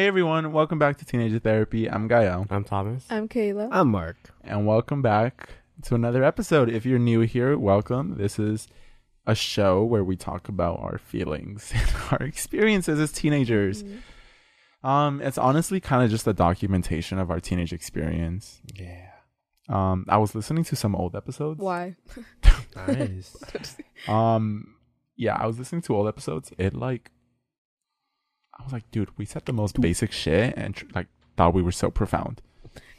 Hey everyone, welcome back to Teenager Therapy. I'm Gael, I'm Thomas. I'm Kayla. I'm Mark. and welcome back to another episode. If you're new here, welcome. This is a show where we talk about our feelings and our experiences as teenagers. Mm-hmm. Um, it's honestly kind of just a documentation of our teenage experience. Yeah. Um, I was listening to some old episodes. Why? Nice. Um, yeah, I was listening to old episodes. It like, I was like, dude, we said the most basic shit and tr- like thought we were so profound.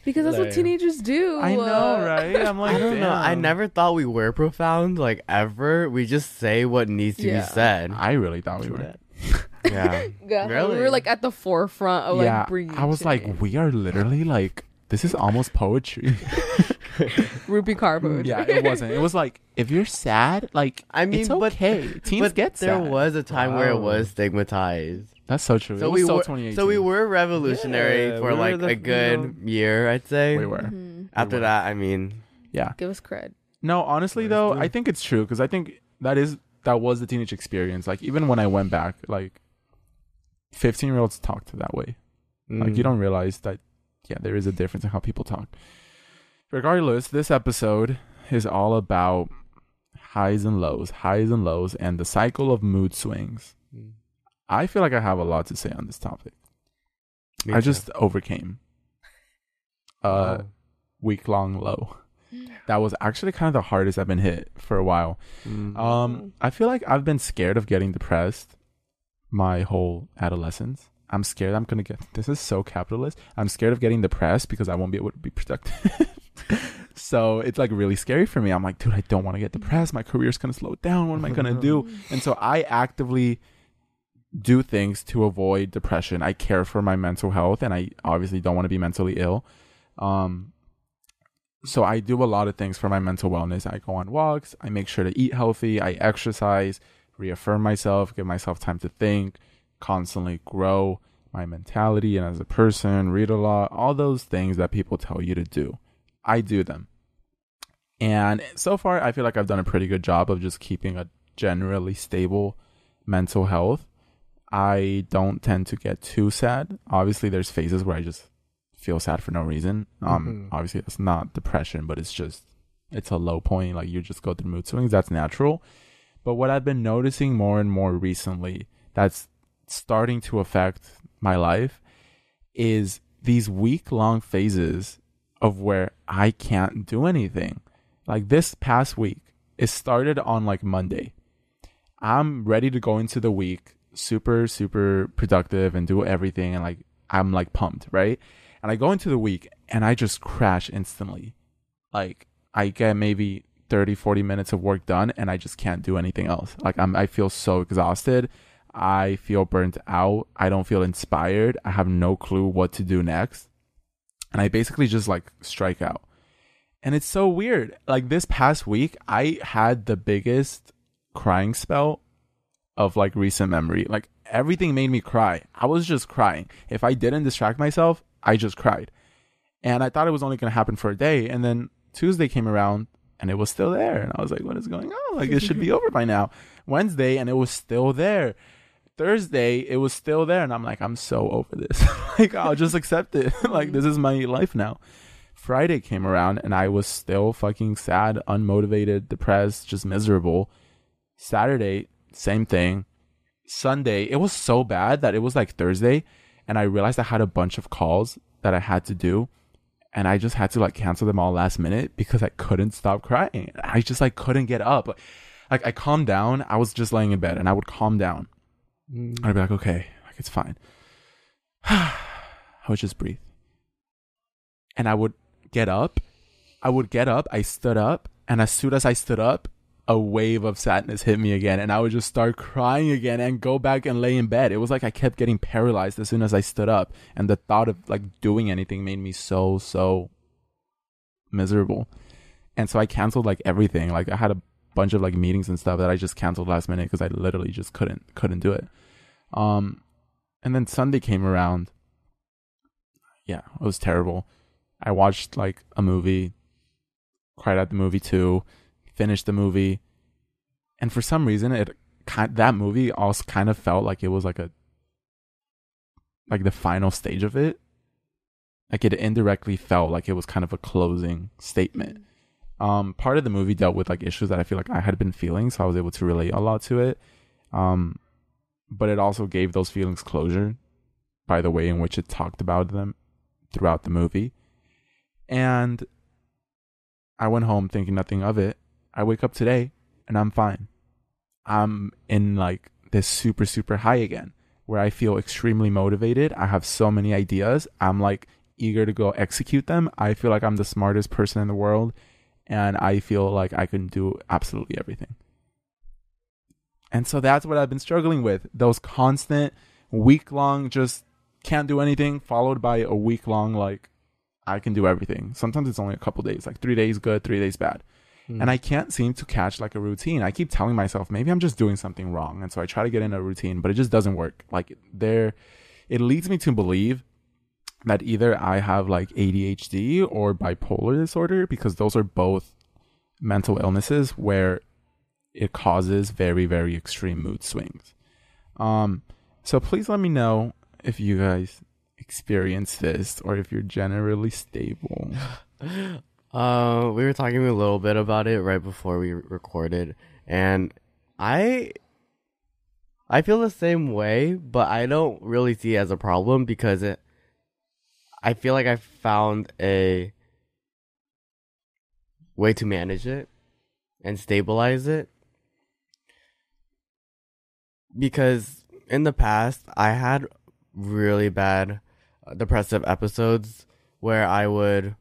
Because that's what teenagers do. I know, Uh, right? I'm like, I don't know. I never thought we were profound, like ever. We just say what needs to Yeah. be said. I really thought we were. that. Yeah. Yeah, We were like at the forefront of yeah, like bringing. I was like, we are literally like, this is almost poetry. Rupi Kaur. yeah, it wasn't. It was like, if you're sad, like, I mean, it's but- okay. Teens but get there sad. was a time where it was stigmatized. That's so true. So it was we so were 2018. so we were revolutionary Yeah, for we like the- a good you year, I'd say. We were. Mhm. After were. that, I mean, Yeah. Give us cred. No, honestly though. I think it's true because I think that is that was the teenage experience. Like even when I went back, like fifteen year olds talked that way. Like Mm. you don't realize that yeah, there is a difference in how people talk. Regardless, this episode is all about highs and lows, highs and lows, and the cycle of mood swings. Mm. I feel like I have a lot to say on this topic. me I too. just overcame a Wow. week long low. That was actually kind of the hardest I've been hit for a while. Mm. Um, I feel like I've been scared of getting depressed my whole adolescence. I'm scared I'm gonna get this is so capitalist. I'm scared of getting depressed because I won't be able to be productive. so it's like really scary for me. I'm like, dude, I don't want to get depressed. My career's gonna slow down. What am I gonna do? And so I actively do things to avoid depression. I care for my mental health and I obviously don't want to be mentally ill. Um so I do a lot of things for my mental wellness. I go on walks, I make sure to eat healthy, I exercise, reaffirm myself, give myself time to think, constantly grow my mentality and as a person, read a lot, all those things that people tell you to do. I do them. And so far I feel like I've done a pretty good job of just keeping a generally stable mental health. I don't tend to get too sad. Obviously there's phases where I just feel sad for no reason. Um Mhm. obviously it's not depression, but it's just it's a low point. Like you just go through mood swings. That's natural. But what I've been noticing more and more recently that's starting to affect my life is these week long phases of where I can't do anything. Like this past week, it started on like Monday. I'm ready to go into the week super, super productive and do everything. And like, I'm like pumped, right? And I go into the week and I just crash instantly. Like, I get maybe 30, 40 minutes of work done and I just can't do anything else. Like, I'm, I feel so exhausted. I feel burnt out. I don't feel inspired. I have no clue what to do next. And I basically just like strike out. And it's so weird. Like this past week, I had the biggest crying spell of like recent memory. Like everything made me cry. I was just crying. If I didn't distract myself, I just cried. And I thought it was only going to happen for a day. And then Tuesday came around and it was still there. And I was like, what is going on? Like it should be over by now. Wednesday and it was still there. Thursday, it was still there. And I'm like, I'm so over this. like, I'll just accept it. like, this is my life now. Friday came around and I was still fucking sad, unmotivated, depressed, just miserable. Saturday, same thing. Sunday, it was so bad that it was like Thursday and I realized I had a bunch of calls that I had to do and I just had to like cancel them all last minute because I couldn't stop crying. I just like couldn't get up. Like I calmed down. I was just laying in bed and I would calm down. Mm. I'd be like, okay, like it's fine. I would just breathe. And I would get up. I would get up. I stood up. And as soon as I stood up, a wave of sadness hit me again. And I would just start crying again and go back and lay in bed. It was like I kept getting paralyzed as soon as I stood up. And the thought of like doing anything made me so, so miserable. And so I canceled like everything. Like I had a bunch of like meetings and stuff that I just canceled last minute because I literally just couldn't couldn't do it. Um, and then Sunday came around. Yeah, it was terrible. I watched like a movie, cried at the movie too, finished the movie, and for some reason it kind that movie also kind of felt like it was like a like the final stage of it, like it indirectly felt like it was kind of a closing statement. Um, part of the movie dealt with like issues that I feel like I had been feeling, so I was able to relate a lot to it. Um, but it also gave those feelings closure by the way in which it talked about them throughout the movie. And I went home thinking nothing of it. I wake up today and I'm fine. I'm in like this super, super high again where I feel extremely motivated. I have so many ideas. I'm like eager to go execute them. I feel like I'm the smartest person in the world and I feel like I can do absolutely everything. And so that's what I've been struggling with. Those constant week long just can't do anything followed by a week long like I can do everything. Sometimes it's only a couple days, like 3 days good, 3 days bad. And I can't seem to catch like a routine. I keep telling myself maybe I'm just doing something wrong. And so I try to get in a routine, but it just doesn't work. Like there it leads me to believe that either I have like ADHD or bipolar disorder because those are both mental illnesses where it causes very very extreme mood swings. Um so please let me know if you guys experience this or if you're generally stable. Uh, we were talking a little bit about it right before we recorded, and I, I feel the same way, but I don't really see it as a problem because it. I feel like I found a way to manage it and stabilize it. Because in the past, I had really bad uh, depressive episodes where I would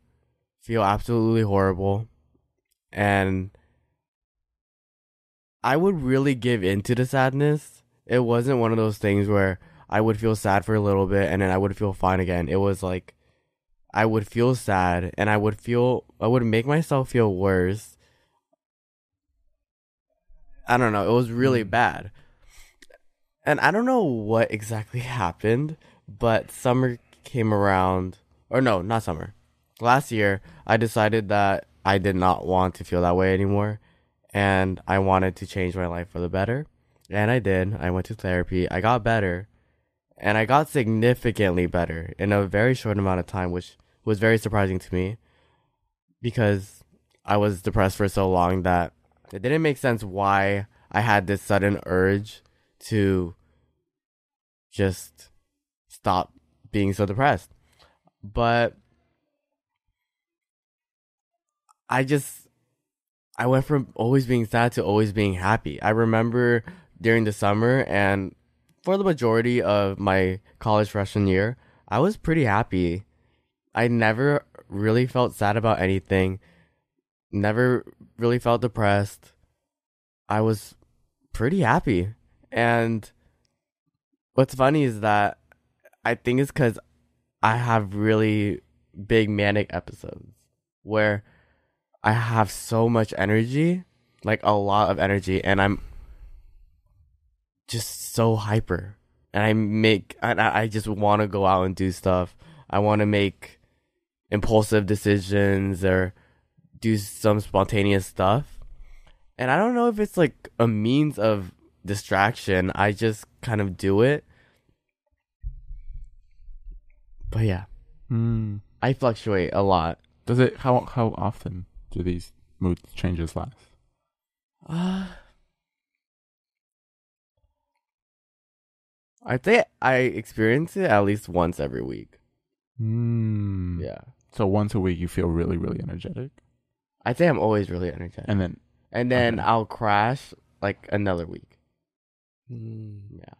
feel absolutely horrible and I would really give into the sadness. It wasn't one of those things where I would feel sad for a little bit and then I would feel fine again. It was like I would feel sad and I would feel I would make myself feel worse. I don't know, it was really mm. bad. And I don't know what exactly happened, but summer came around or no, not summer last year, I decided that I did not want to feel that way anymore and I wanted to change my life for the better. And I did. I went to therapy. I got better. And I got significantly better in a very short amount of time, which was very surprising to me because I was depressed for so long that it didn't make sense why I had this sudden urge to just stop being so depressed. But I just I went from always being sad to always being happy. I remember during the summer and for the majority of my college freshman year, I was pretty happy. I never really felt sad about anything. Never really felt depressed. I was pretty happy. And what's funny is that I think it's cuz I have really big manic episodes where I have so much energy, like a lot of energy, and I'm just so hyper. And I make, and I I just want to go out and do stuff. I want to make impulsive decisions or do some spontaneous stuff. And I don't know if it's like a means of distraction. I just kind of do it. But yeah, Mm. I fluctuate a lot. Does it how how often do these mood changes last? Uh, I think I experience it at least once every week. Mm. Yeah. So once a week you feel really really energetic, I think I'm always really energetic. and then And then Okay. I'll crash like another week. Mm. Yeah.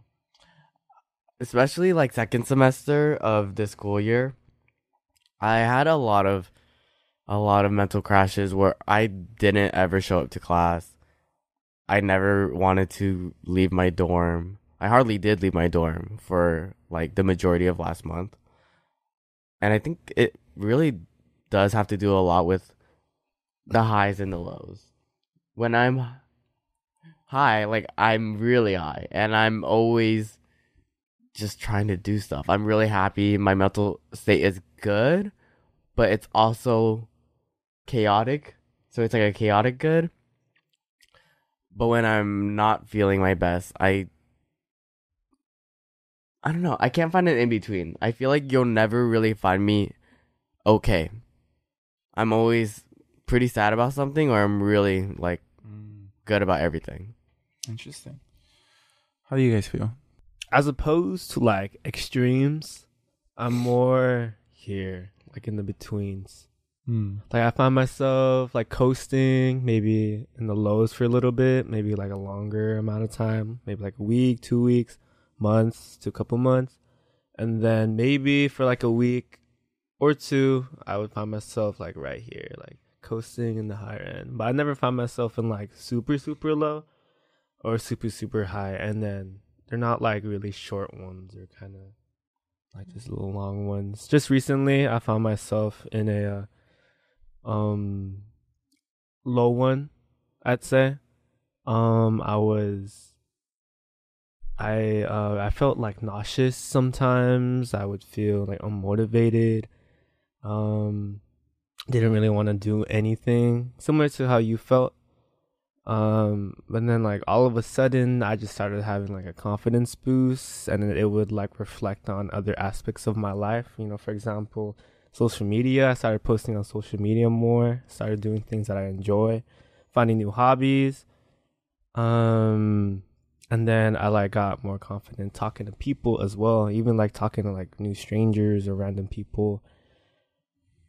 Especially like second semester of this school year. I had a lot of a lot of mental crashes where I didn't ever show up to class. I never wanted to leave my dorm. I hardly did leave my dorm for like the majority of last month. And I think it really does have to do a lot with the highs and the lows. When I'm high, like I'm really high and I'm always just trying to do stuff. I'm really happy. My mental state is good, but it's also chaotic. So it's like a chaotic good. But when I'm not feeling my best, I I don't know. I can't find an in between. I feel like you'll never really find me okay. I'm always pretty sad about something, or I'm really like Mm, good about everything. interesting. How do you guys feel? As opposed to like extremes, I'm more here, like in the betweens. Mm. Like I find myself like coasting, maybe in the lows for a little bit, maybe like a longer amount of time, maybe like a week, two weeks, months to a couple months, and then maybe for like a week or two, I would find myself like right here, like coasting in the higher end. But I never find myself in like super super low or super super high, and then they're not like really short ones. They're kind of like just little long ones. Just recently, I found myself in a uh, um low one, I'd say. Um, I was. I uh I felt like nauseous sometimes. I would feel like unmotivated. Um, didn't really want to do anything. Similar to how you felt. Um, but then like all of a sudden, I just started having like a confidence boost, and it would like reflect on other aspects of my life. You know, for example, social media. I started posting on social media more. Started doing things that I enjoy, finding new hobbies. Um, and then I like got more confident talking to people as well, even like talking to like new strangers or random people.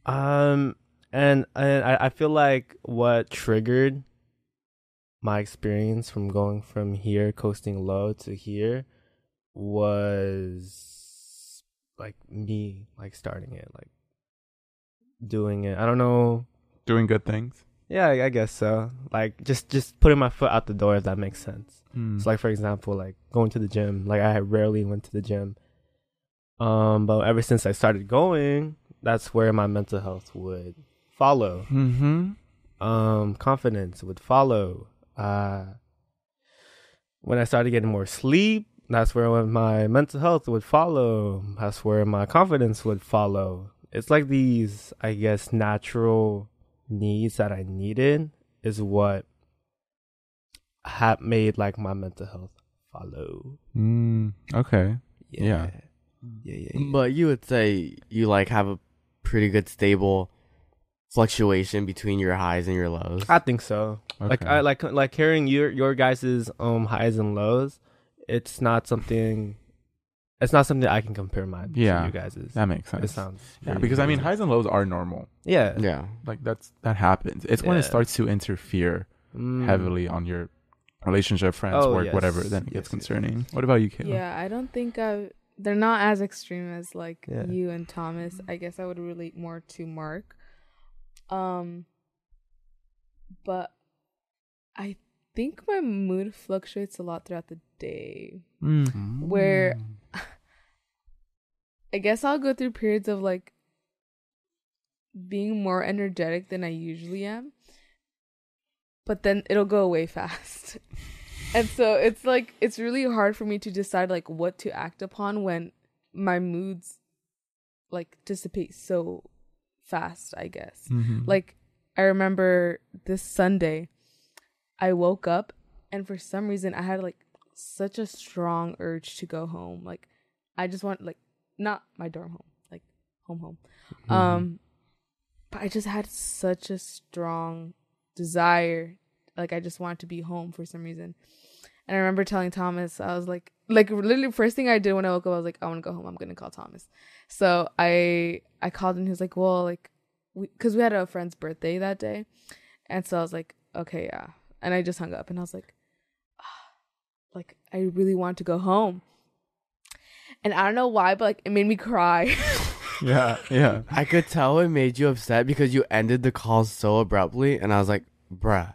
Um, and and I, I feel like what triggered my experience from going from here coasting low to here was like me like starting it like doing it. I don't know. Doing good things. yeah i I guess so. Like just just putting my foot out the door if that makes sense. Mm. so like for example like going to the gym. Like i rarely went to the gym. Um but ever since i started going that's where my mental health would follow. Mm-hmm. um confidence would follow. Uh when i started getting more sleep that's where my mental health would follow. That's where my confidence would follow it's like these i guess natural needs that i needed is what had made like my mental health follow Mm. Okay. Yeah. yeah yeah, yeah. But you would say you like have a pretty good stable fluctuation between your highs and your lows. i think so like I like like hearing your your guys's um highs and lows. It's not something. It's not something I can compare mine Yeah, to you guys's. that makes sense. It sounds Yeah, very because I mean, highs and lows are normal. yeah, yeah. Like that's that happens. It's when it starts to interfere Mm. heavily on your relationship, friends, Oh, work, yes. whatever. Then it Yes, gets yes, concerning. What about you, Kayla? Yeah, I don't think I. They're not as extreme as like Yeah. you and Thomas. I guess I would relate more to Mark. Um, but I think my mood fluctuates a lot throughout the day. Mm. Where I guess I'll go through periods of like being more energetic than I usually am. But then it'll go away fast. and so it's like it's really hard for me to decide like what to act upon when my moods like dissipate so fast, I guess. Mhm. Like I remember this Sunday, I woke up and for some reason I had like such a strong urge to go home. Like I just want like not my dorm home, like home home. Mm-hmm. Um but I just had such a strong desire. Like I just wanted to be home for some reason. And I remember telling Thomas, I was like like literally first thing I did when I woke up, I was like, I want to go home. I'm gonna call Thomas. So I I called him. He was like, well, like we because we had a friend's birthday that day, and so I was like, okay, yeah. And I just hung up, and I was like, ah, like I really want to go home. And I don't know why, but like it made me cry. yeah, yeah. I could tell it made you upset because you ended the call so abruptly, and I was like, bruh.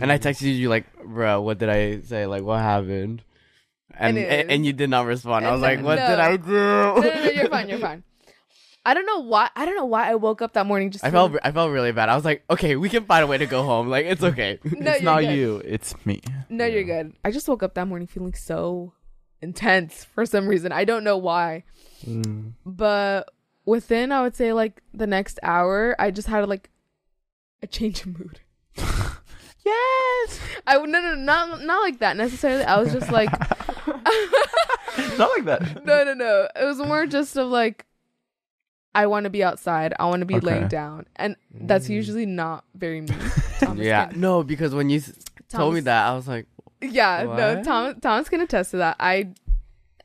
And I mm. texted you like, bruh, what did I say? Like, what happened? And And and, you did not respond. I And was like, no- what did. I do? no, no, no, you're fine. You're fine. I don't know why. I don't know why I woke up that morning just. I feeling- felt I felt really bad. I was like, okay, we can find a way to go home. Like, it's mm. okay. No, it's not good. you. It's me. No, you're good. I just woke up that morning feeling so intense for some reason. I don't know why. Mm. But within, I would say like the next hour, I just had like a change of mood. Yes. I would no no not not like that necessarily. I was just like Not like that. no, no, no. It was more just of like, I want to be outside. I want to be Okay. laying down, and that's Mm. usually not very me. Yeah, can- no, because when you s- told me that, I was like, Yeah, no. What? Thomas, Thomas can attest to that. I,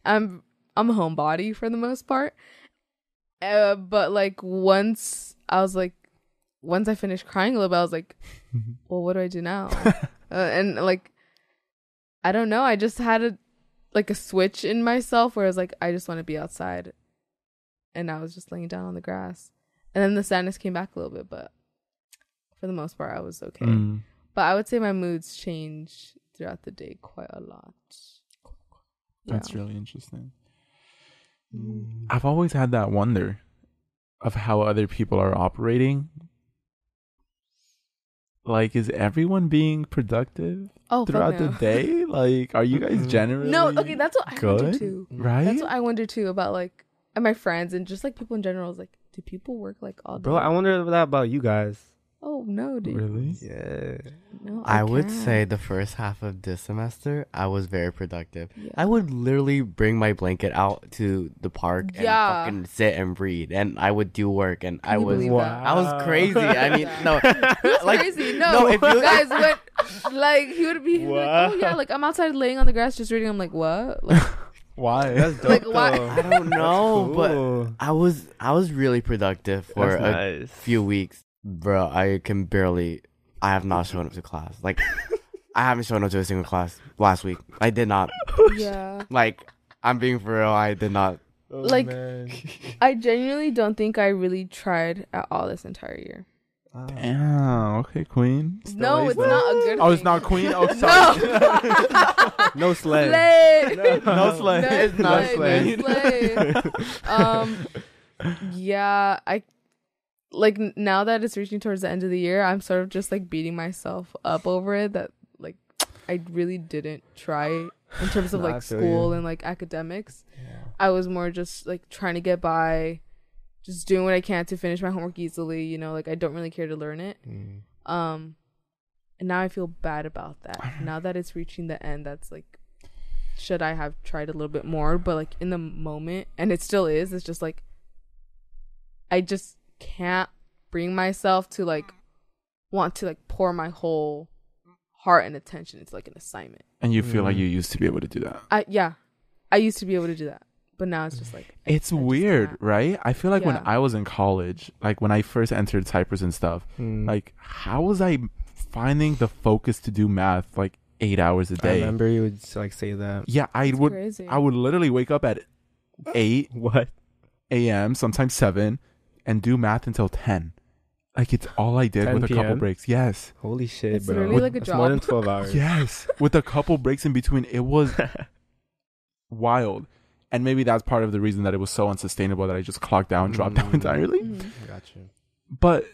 I'm, I'm a homebody for the most part. Uh, but like once I was like, once I finished crying a little bit, I was like, well, what do I do now? uh, and like, I don't know. I just had a like a switch in myself where I was like, I just want to be outside, and I was just laying down on the grass, and then the sadness came back a little bit, but for the most part, I was okay. Mm. But I would say my moods change throughout the day quite a lot. That's Yeah. really interesting. Mm. I've always had that wonder of how other people are operating. Like, is everyone being productive Oh, fuck throughout the day? Like, are you guys Mm. generally No, okay, that's what I wonder too. right? That's what I wonder too about like and my friends and just like people in general. Is like, do people work like all day? Bro, I wonder that about you guys. Oh no, dude. really? Yeah. No, I, would say the first half of this semester, I was very productive. Yeah. I would literally bring my blanket out to the park Yeah. and fucking sit and read, and I would do work, and I Can you was, believe that? I was crazy. I mean, no, like, crazy. No, no, if you- guys, what? Like he would be like, oh yeah, like I'm outside laying on the grass just reading. I'm like, what? Like, Why? That's dope. Like, why- I don't know, That's but. I was, I was really productive for That's a nice. few weeks, bro. I can barely. I have not shown up to class. Like, I haven't shown up to a single class last week. I did not. yeah. Like, I'm being for real. I did not. Oh, like- man. I genuinely don't think I really tried at all this entire year. Damn. Okay, Queen. no, it's not a good. Oh, it's not Queen. Oh, sorry. no slay. Slay. No slay. No It's not slay, no slay. slay. um, yeah, I like now that it's reaching towards the end of the year, I'm sort of just like beating myself up over it that like I really didn't try in terms of like school you. and like academics. I was more just like trying to get by, just doing what I can to finish my homework easily. You know, like I don't really care to learn it. Mm. Um, and now I feel bad about that. Now that it's reaching the end, that's like, should I have tried a little bit more? But like in the moment, and it still is. It's just like, I just can't bring myself to like want to like pour my whole heart and attention into like an assignment. And you feel like Mm. you used to be able to do that. I yeah, I used to be able to do that, but now it's just like It's I just weird, right? I feel like when I was in college, like when I first entered Cypress and stuff, Mm. like how was I finding the focus to do math like eight hours a day? I remember you would like say that. Yeah, I It's would. crazy. I would literally wake up at eight What? a.m., sometimes seven, and do math until ten. Like it's all I did with a couple PM? breaks. Yes, Holy shit, It's bro. literally like a That's more than 12 hours. yes, with a couple breaks in between. It was wild, and maybe that's part of the reason that it was so unsustainable that I just clocked out and dropped out Mm. entirely. Mhm. Got you. But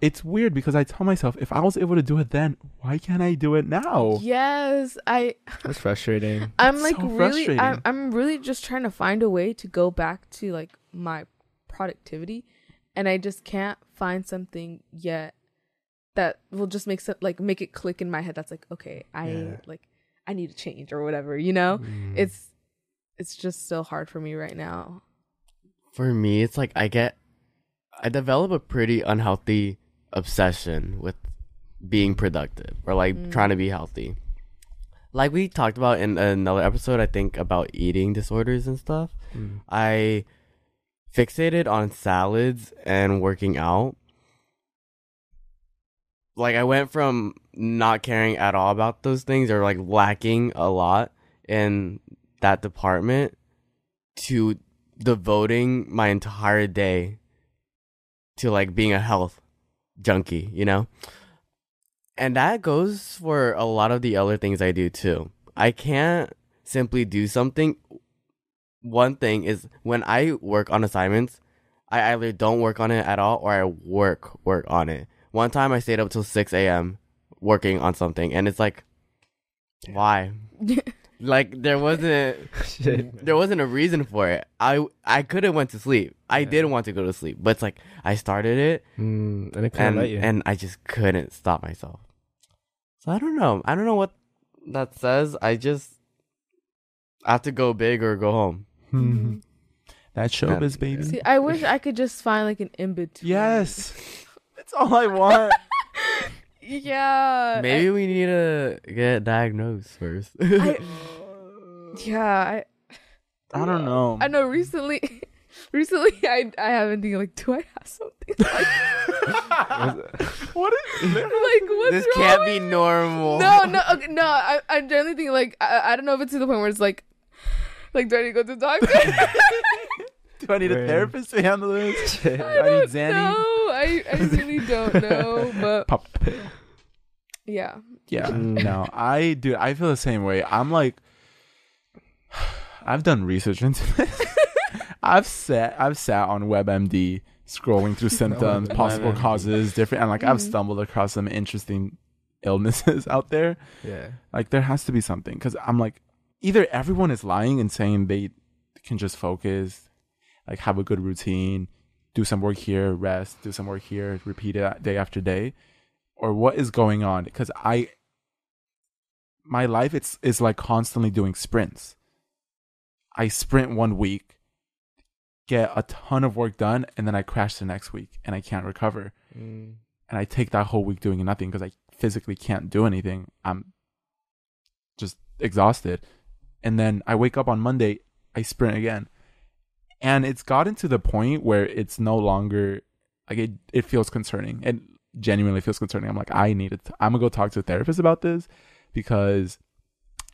it's weird because I tell myself if I was able to do it then, why can't I do it now? Yes, I That's frustrating. I'm It's like so really I'm, frustrating. I'm really just trying to find a way to go back to like my productivity and I just can't find something yet that will just make some, like make it click in my head that's like okay, I Yeah. like I need to change or whatever, you know? Mm. It's it's just still hard for me right now. For me, it's like I get, I develop a pretty unhealthy obsession with being productive or like Mm. trying to be healthy. Like we talked about in another episode, I think about eating disorders and stuff. Mm. I fixated on salads and working out. Like I went from not caring at all about those things or like lacking a lot in that department to devoting my entire day to like being a health junkie, you know? And that goes for a lot of the other things I do too. I can't simply do something one thing is when I work on assignments, I either don't work on it at all or I work work on it. One time I stayed up till six a.m. working on something, and it's like, why? Like there wasn't Shit. there wasn't a reason for it. I I could have went to sleep. I Yeah. did want to go to sleep, but it's like I started it Mm, and it and let you. and I just couldn't stop myself. So I don't know. I don't know what that says. I just I have to go big or go home. Mhm. that showbiz, baby. See, I wish I could just find like an in between. yes, that's all I want. Yeah. Maybe we need to get diagnosed first. I, yeah. I, I don't know. I know. Recently, recently, I I have been thinking like, do I have something? Like, what is like what's this wrong can't with be me? normal. No, no, okay, no. I I generally think like I, I don't know if it's to the point where it's like, like do I need to go to the doctor? Do I need a Wait. therapist to handle this? Do I I need don't Xanny? know. I I really don't know, but Pop yeah. Yeah, Mm. no, I do. I feel the same way. I'm like, I've done research into this. I've sat, I've sat on WebMD scrolling through symptoms, possible WebMD. causes, different, and like I've Mhm. stumbled across some interesting illnesses out there. Yeah. Like there has to be something because I'm like, either everyone is lying and saying they can just focus, like have a good routine, do some work here, rest, do some work here, repeat it day after day, or what is going on? Because I, my life it's is like constantly doing sprints. I sprint one week, get a ton of work done, and then I crash the next week and I can't recover Mm. and I take that whole week doing nothing because I physically can't do anything. I'm just exhausted. And then I wake up on Monday, I sprint again. And it's gotten to the point where it's no longer like it, it feels concerning. It genuinely feels concerning. I'm like, I need it. I'm gonna go talk to a therapist about this because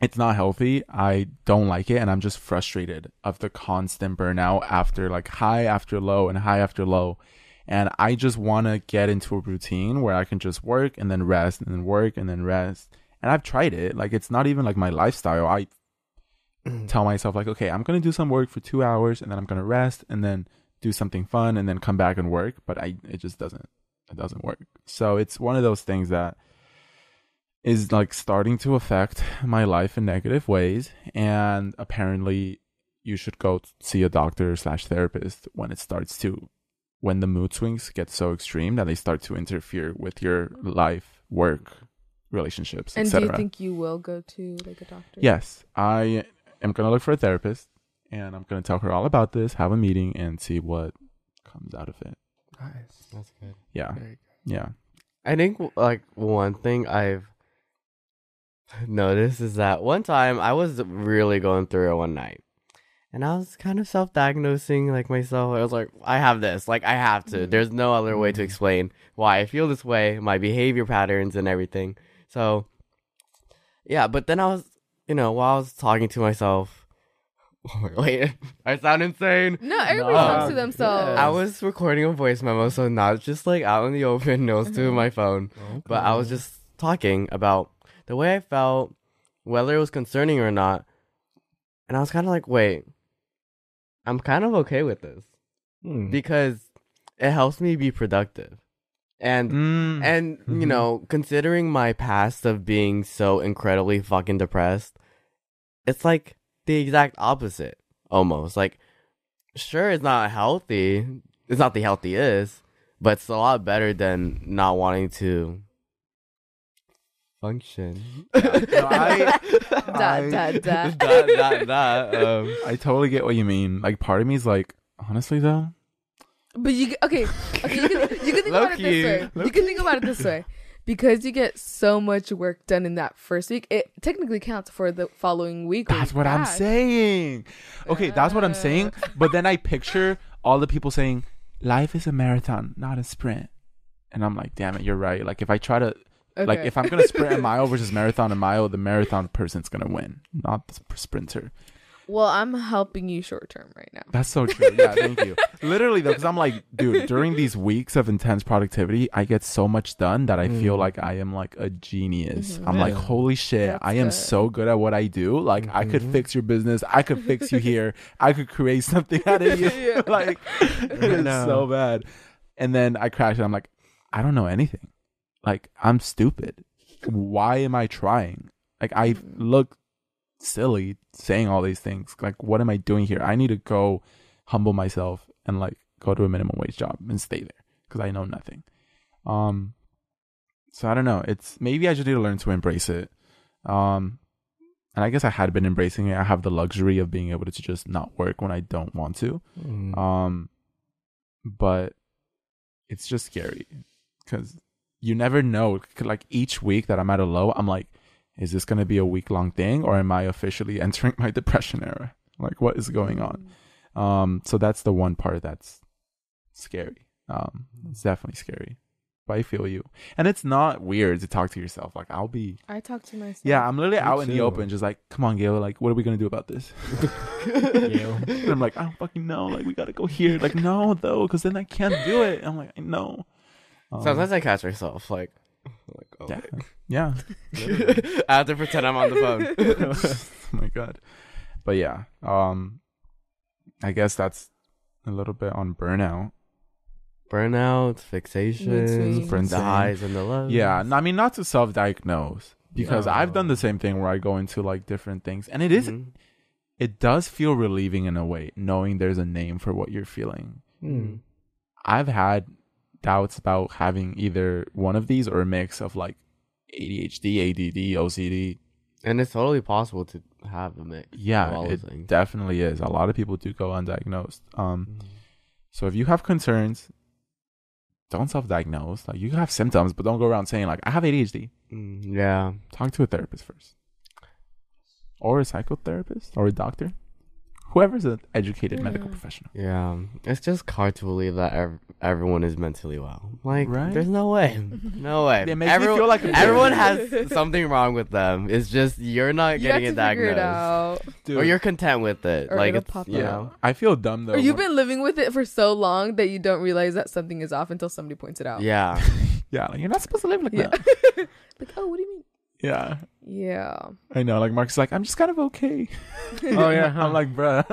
it's not healthy. I don't like it and I'm just frustrated of the constant burnout after like high after low and high after low and I just want to get into a routine where I can just work and then rest and then work and then rest. And I've tried it. Like it's not even like my lifestyle. I tell myself like, okay, I'm gonna do some work for two hours and then I'm gonna rest and then do something fun and then come back and work. But I it just doesn't it doesn't work. So it's one of those things that is like starting to affect my life in negative ways. And apparently you should go see a doctor slash therapist when it starts to when the mood swings get so extreme that they start to interfere with your life, work, relationships, And do you think you will go to like a doctor? Yes, I am gonna look for a therapist, and I'm gonna tell her all about this, have a meeting, and see what comes out of it. Nice. That's good. Yeah, Very yeah. I think like one thing I've noticed is that one time I was really going through it one night. And I was kind of self-diagnosing like myself. I was like, I have this. Like I have to. Mm-hmm. There's no other way to mm-hmm. explain why I feel this way, my behavior patterns and everything. So yeah, but then I was, you know, while I was talking to myself, wait, I sound insane. No, everybody No. talks to themselves. I was recording a voice memo, so not just like out in the open, notes to Mhm. my phone, but I was just talking about the way I felt, whether it was concerning or not. And I was kind of like, wait, I'm kind of okay with this Hmm. because it helps me be productive. And Mm. and you Mhm. know, considering my past of being so incredibly fucking depressed, it's like the exact opposite almost. Like sure it's not healthy. It's not the healthiest, but it's a lot better than not wanting to function. No, I- Da, I- da, da. Dot, dot, dot, um, I totally get what you mean. Like, part of me is like, honestly though, But you okay? Okay, you can you can think about it this way. You can think about it this way. Because you get so much work done in that first week, it technically counts for the following week. that's what I'm saying. Okay, that's what I'm saying. But then I picture all the people saying, life is a marathon, not a sprint. And I'm like, damn it, you're right. Like, if I try to Like if I'm gonna sprint a mile versus marathon a mile, the marathon person's gonna win, not the sprinter. Well, I'm helping you short term right now. That's so true. Yeah, thank you. Literally though, because I'm like, dude, during these weeks of intense productivity, I get so much done that I feel Mm. like I am like a genius. Mhm. I'm like, holy shit, That's I am good. so good at what I do. Like, I could Mhm. fix your business. I could fix you here. I could create something out of you. Yeah. like, it's No. so bad. And then I crash, and I'm like, I don't know anything. Like, I'm stupid. Why am I trying? Like, I look silly saying all these things. Like, what am I doing here? I need to go humble myself and like go to a minimum wage job and stay there because I know nothing. Um, so I don't know. It's maybe I just need to learn to embrace it. Um, and I guess I had been embracing it. I have the luxury of being able to just not work when I don't want to. Mm. Um, but it's just scary because you never know. Like each week that I'm at a low, I'm like, is this going to be a week long thing or am I officially entering my depression era? Like, what is going on? Um, so that's the one part that's scary. Um, it's definitely scary. But I feel you, and it's not weird to talk to yourself. Like I'll be, I talk to myself. yeah, I'm literally Me out in the too. open, just like, come on, Gael, like, what are we gonna do about this? Gael. And I'm like, I don't fucking know. Like, we gotta go here. Like, no, though, because then I can't do it. I'm like, I know. Um, Sometimes I catch myself like, like oh, yeah, wait. yeah. I have to pretend I'm on the phone. oh my god. But yeah, um, I guess that's a little bit on burnout. Burnout, fixation, Mood the highs and the lows. Yeah, I mean, not to self-diagnose because I've done the same thing where I go into like different things, and it is- Mhm. it does feel relieving in a way knowing there's a name for what you're feeling. Mm. I've had doubts about having either one of these or a mix of like ADHD, ADD, OCD. And it's totally possible to have a mix. Yeah, it things. definitely is. A lot of people do go undiagnosed. Um, Mhm. so if you have concerns, don't self-diagnose. Like you have symptoms, but don't go around saying like I have ADHD. Mm, yeah. Talk to a therapist first, or a psychotherapist, or a doctor, whoever's an educated medical professional. Yeah. It's just hard to believe that ev- everyone is mentally well. Like, Right? there's no way. No way. It makes Everyone- me feel like a Everyone has something wrong with them. It's just you're not You have getting to it figure diagnosed. it out. Dude, Or you're content with it. Or like it'll it's pop you yeah. know. I feel dumb though. Or you've been living with it for so long that you don't realize that something is off until somebody points it out. Yeah. yeah, like, you're not supposed to live like Yeah. that. like, oh, what do you mean? Yeah, Yeah. I know. Like Mark's like, I'm just kind of okay. Oh yeah, huh? I'm like, bruh,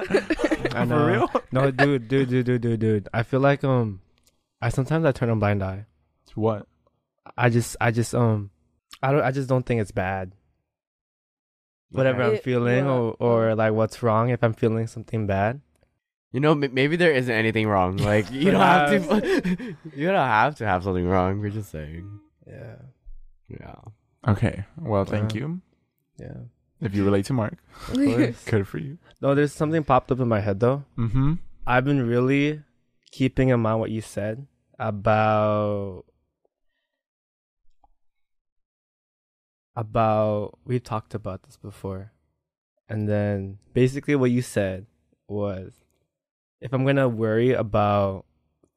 I know. for real. no, dude, dude, dude, dude, dude, dude. I feel like um, I sometimes I turn a blind eye. what? I just, I just um, I don't, I just don't think it's bad. Whatever I'm feeling, yeah. or or like what's wrong if I'm feeling something bad. You know, m- maybe there isn't anything wrong. Like you don't have to. you don't have to have something wrong. We're just saying. Yeah, Yeah. Okay. Well, thank Wow. you. yeah. If you relate to Mark, Of course. good for you. no, there's something popped up in my head though. Mm-hmm. I've been really keeping in mind what you said about about we talked about this before. And then basically what you said was if I'm going to worry about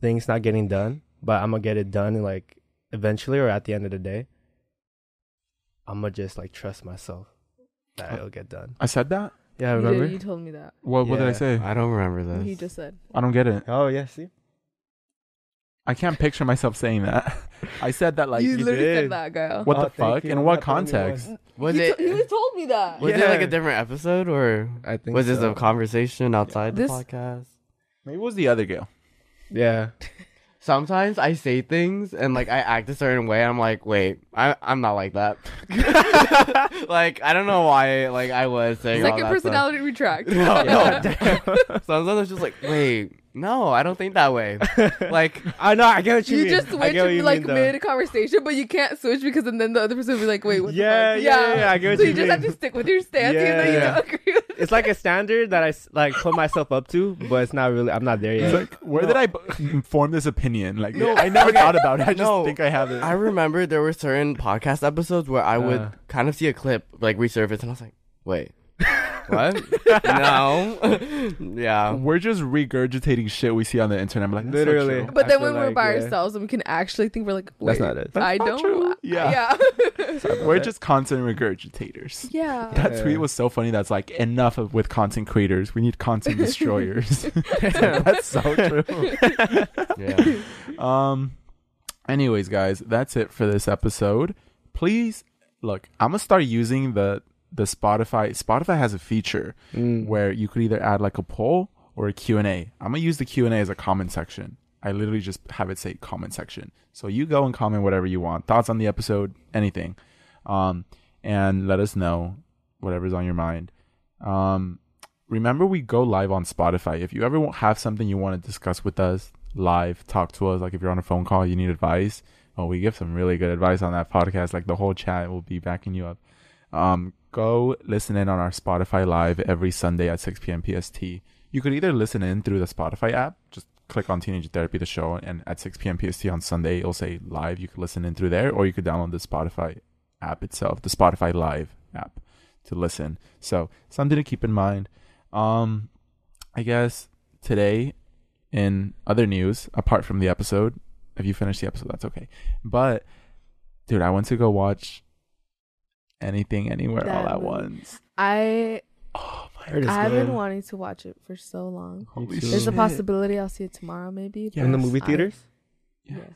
things not getting done, but I'm going to get it done like eventually or at the end of the day, I'm going to just like trust myself that Uh, it'll get done. I said that. Yeah, You, remember? did, you told me that. What? What did I Yeah. say? I don't remember this. He just said. I don't get it. Oh, yeah, see? I can't picture myself saying that. I said that like you you- literally did. said that, Kyle. what Oh, the thank fuck? you. In what That probably context? was. was he it? t- he told me that. was it like Yeah. a different episode or I think was this so. a conversation outside This- the podcast? Maybe it was the other girl. Yeah. Sometimes I say things and like I act a certain way. I'm like, wait, I I'm not like that. like I don't know why. Like I was saying all Second that stuff. personality retract. No, Yeah. no. Sometimes I'm just like, wait, no, I don't think that way. Like I know, I get what you, You mean. just I switch get what you like mean, though. mid conversation, but you can't switch because and then the other person will be like, "Wait, what?" Yeah, the fuck? yeah, yeah, I get what so you you just have to stick with your stance, even though you Yeah. don't agree with. It's like a standard that I like put myself up to, but it's not really. I'm not there It's yet. like, where No. did I b- form this opinion? Like, No, I never okay. thought about it. I just No. think I have it. I remember there were certain podcast episodes where I would Uh. kind of see a clip like resurface, and I was like, wait, what? no, yeah. We're just regurgitating shit we see on the internet. I'm like, that's Literally. true. But I then feel when we're like, by yeah. ourselves and we can actually think, we're like, That's not it. That's I not don't. true. Yeah. Yeah. We're just content regurgitators. yeah. That Yeah. tweet was so funny. That's like enough of, with content creators. We need content destroyers. that's so true. Yeah. Um. Anyways, guys, that's it for this episode. Please look. I'm gonna start using the the Spotify. Spotify has a feature Mm. where you could either add like a poll or a Q&A. I'm going to use the Q&A as a comment section. I literally just have it say comment section. So you go and comment whatever you want. Thoughts on the episode, anything. Um, and let us know whatever's on your mind. Um, remember we go live on Spotify. If you ever have something you want to discuss with us live, talk to us like if you're on a phone call, you need advice. Well, we give some really good advice on that podcast. Like the whole chat will be backing you up. Um, go listen in on our Spotify live every Sunday at 6 p.m. PST. You could either listen in through the Spotify app, just click on Teenager Therapy the show, and at 6 p.m. PST on Sunday it'll say live. You could listen in through there, or you could download the Spotify app itself, the Spotify Live app, to listen. So something to keep in mind. Um, I guess today, in other news, apart from the episode, if you finish the episode, that's okay. But dude, I went to go watch anything, anywhere, all at movie. once. I Oh my Heard it's I've been wanting to watch it for so long. Holy too. There's a possibility I'll see it tomorrow, maybe. Yeah. in the but movie I- theaters. Yeah. Yes.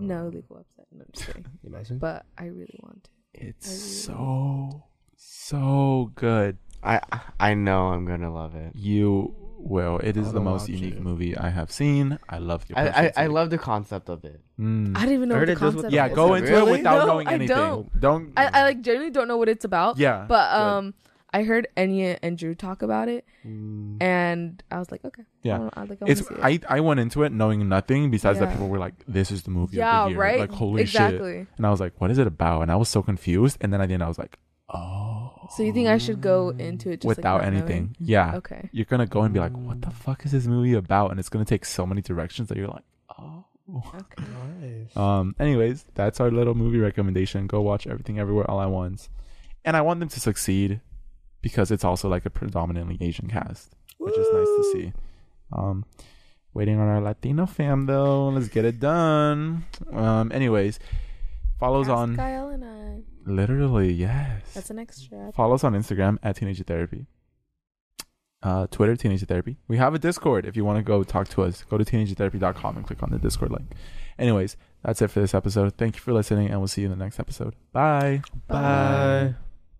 No oh. legal website. No, I'm just kidding. Imagine. But I really want to. It's really so so good. I I know I'm gonna love it. You will. It is the most unique it. movie I have seen. I love the. I, I, I love the concept of it. Mm. I don't even know what heard the it deals concept Yeah, is. go it into really? it without No, knowing I anything. don't. Don't. I, I like genuinely don't know what it's about. yeah, But good. um, I heard Enya and Drew talk about it, Mm. and I was like, okay, Yeah. I, don't- I like. I it's see it. I I went into it knowing nothing besides that people were like, "This is the movie yeah, of the year." right. Like holy shit. exactly. And I was like, "What is it about?" And I was so confused. And then at the end, I was like, "Oh." So you think I should go into it just like, without knowing? anything? Yeah. Okay. You're gonna go and be like, "What the fuck is this movie about?" And it's gonna take so many directions that you're like, "Oh." Okay. Nice. Um. Anyways, that's our little movie recommendation. Go watch Everything Everywhere All at Once, and I want them to succeed because it's also like a predominantly Asian cast, which is nice to see. Um, waiting on our Latino fam though. Let's get it done. Um. Anyways, follows Ask on Kyle and I. literally yes. That's an extra. Follow us on Instagram at Teenager Therapy. Uh, Twitter, Teenager Therapy. We have a Discord if you want to go talk to us. Go to teenagertherapy.com and click on the Discord link. Anyways, that's it for this episode. Thank you for listening, and we'll see you in the next episode. Bye. Bye.